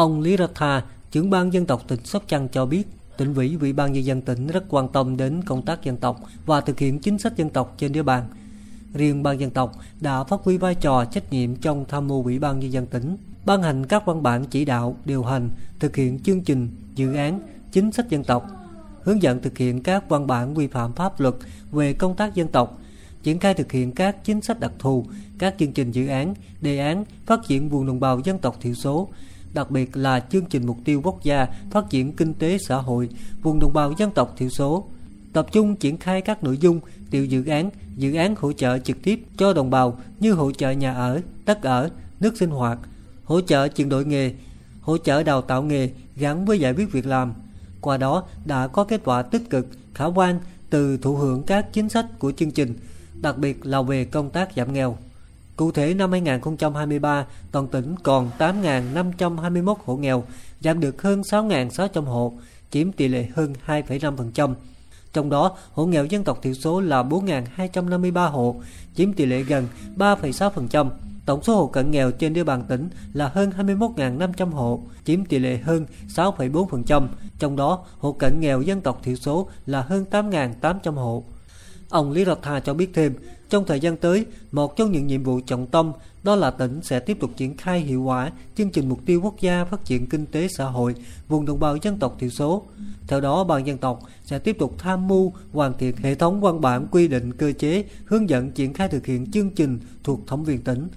Ông Lý Ratha, trưởng ban dân tộc tỉnh Sóc Trăng cho biết, tỉnh ủy, ủy ban nhân dân tỉnh rất quan tâm đến công tác dân tộc và thực hiện chính sách dân tộc trên địa bàn. Riêng ban dân tộc đã phát huy vai trò trách nhiệm trong tham mưu ủy ban nhân dân tỉnh, ban hành các văn bản chỉ đạo, điều hành, thực hiện chương trình, dự án, chính sách dân tộc, hướng dẫn thực hiện các văn bản quy phạm pháp luật về công tác dân tộc, triển khai thực hiện các chính sách đặc thù, các chương trình dự án, đề án phát triển vùng đồng bào dân tộc thiểu số, đặc biệt là chương trình mục tiêu quốc gia phát triển kinh tế xã hội vùng đồng bào dân tộc thiểu số, tập trung triển khai các nội dung tiểu dự án, dự án hỗ trợ trực tiếp cho đồng bào như hỗ trợ nhà ở, đất ở, nước sinh hoạt, hỗ trợ chuyển đổi nghề, hỗ trợ đào tạo nghề gắn với giải quyết việc làm. Qua đó đã có kết quả tích cực, khả quan từ thụ hưởng các chính sách của chương trình, đặc biệt là về công tác giảm nghèo. Cụ thể năm 2023, toàn tỉnh còn 8.521 hộ nghèo, giảm được hơn 6.600 hộ, chiếm tỷ lệ hơn 2,5%. Trong đó, hộ nghèo dân tộc thiểu số là 4.253 hộ, chiếm tỷ lệ gần 3,6%. Tổng số hộ cận nghèo trên địa bàn tỉnh là hơn 21.500 hộ, chiếm tỷ lệ hơn 6,4%. Trong đó, hộ cận nghèo dân tộc thiểu số là hơn 8.800 hộ. Ông Lý Ratha cho biết thêm, trong thời gian tới, một trong những nhiệm vụ trọng tâm đó là tỉnh sẽ tiếp tục triển khai hiệu quả chương trình mục tiêu quốc gia phát triển kinh tế xã hội vùng đồng bào dân tộc thiểu số. Theo đó, ban dân tộc sẽ tiếp tục tham mưu hoàn thiện hệ thống văn bản quy định cơ chế hướng dẫn triển khai thực hiện chương trình thuộc thẩm quyền tỉnh,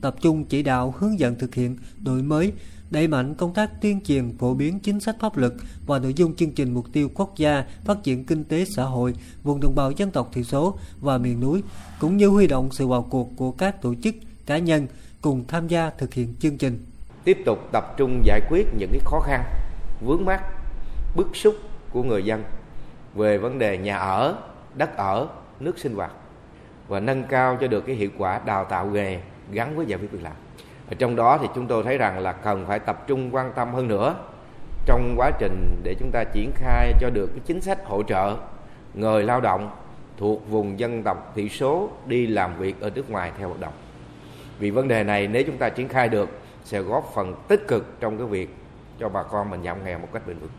tập trung chỉ đạo hướng dẫn thực hiện đổi mới, đẩy mạnh công tác tuyên truyền phổ biến chính sách pháp luật và nội dung chương trình mục tiêu quốc gia phát triển kinh tế xã hội, vùng đồng bào dân tộc thiểu số và miền núi, cũng như huy động sự vào cuộc của các tổ chức, cá nhân cùng tham gia thực hiện chương trình. Tiếp tục tập trung giải quyết những cái khó khăn, vướng mắc, bức xúc của người dân về vấn đề nhà ở, đất ở, nước sinh hoạt và nâng cao cho được cái hiệu quả đào tạo nghề gắn với giải quyết việc làm ở trong đó thì chúng tôi thấy rằng là cần phải tập trung quan tâm hơn nữa trong quá trình để chúng ta triển khai cho được cái chính sách hỗ trợ người lao động thuộc vùng dân tộc thiểu số đi làm việc ở nước ngoài theo hợp đồng. Vì vấn đề này, nếu chúng ta triển khai được, sẽ góp phần tích cực trong cái việc cho bà con mình giảm nghèo một cách bền vững.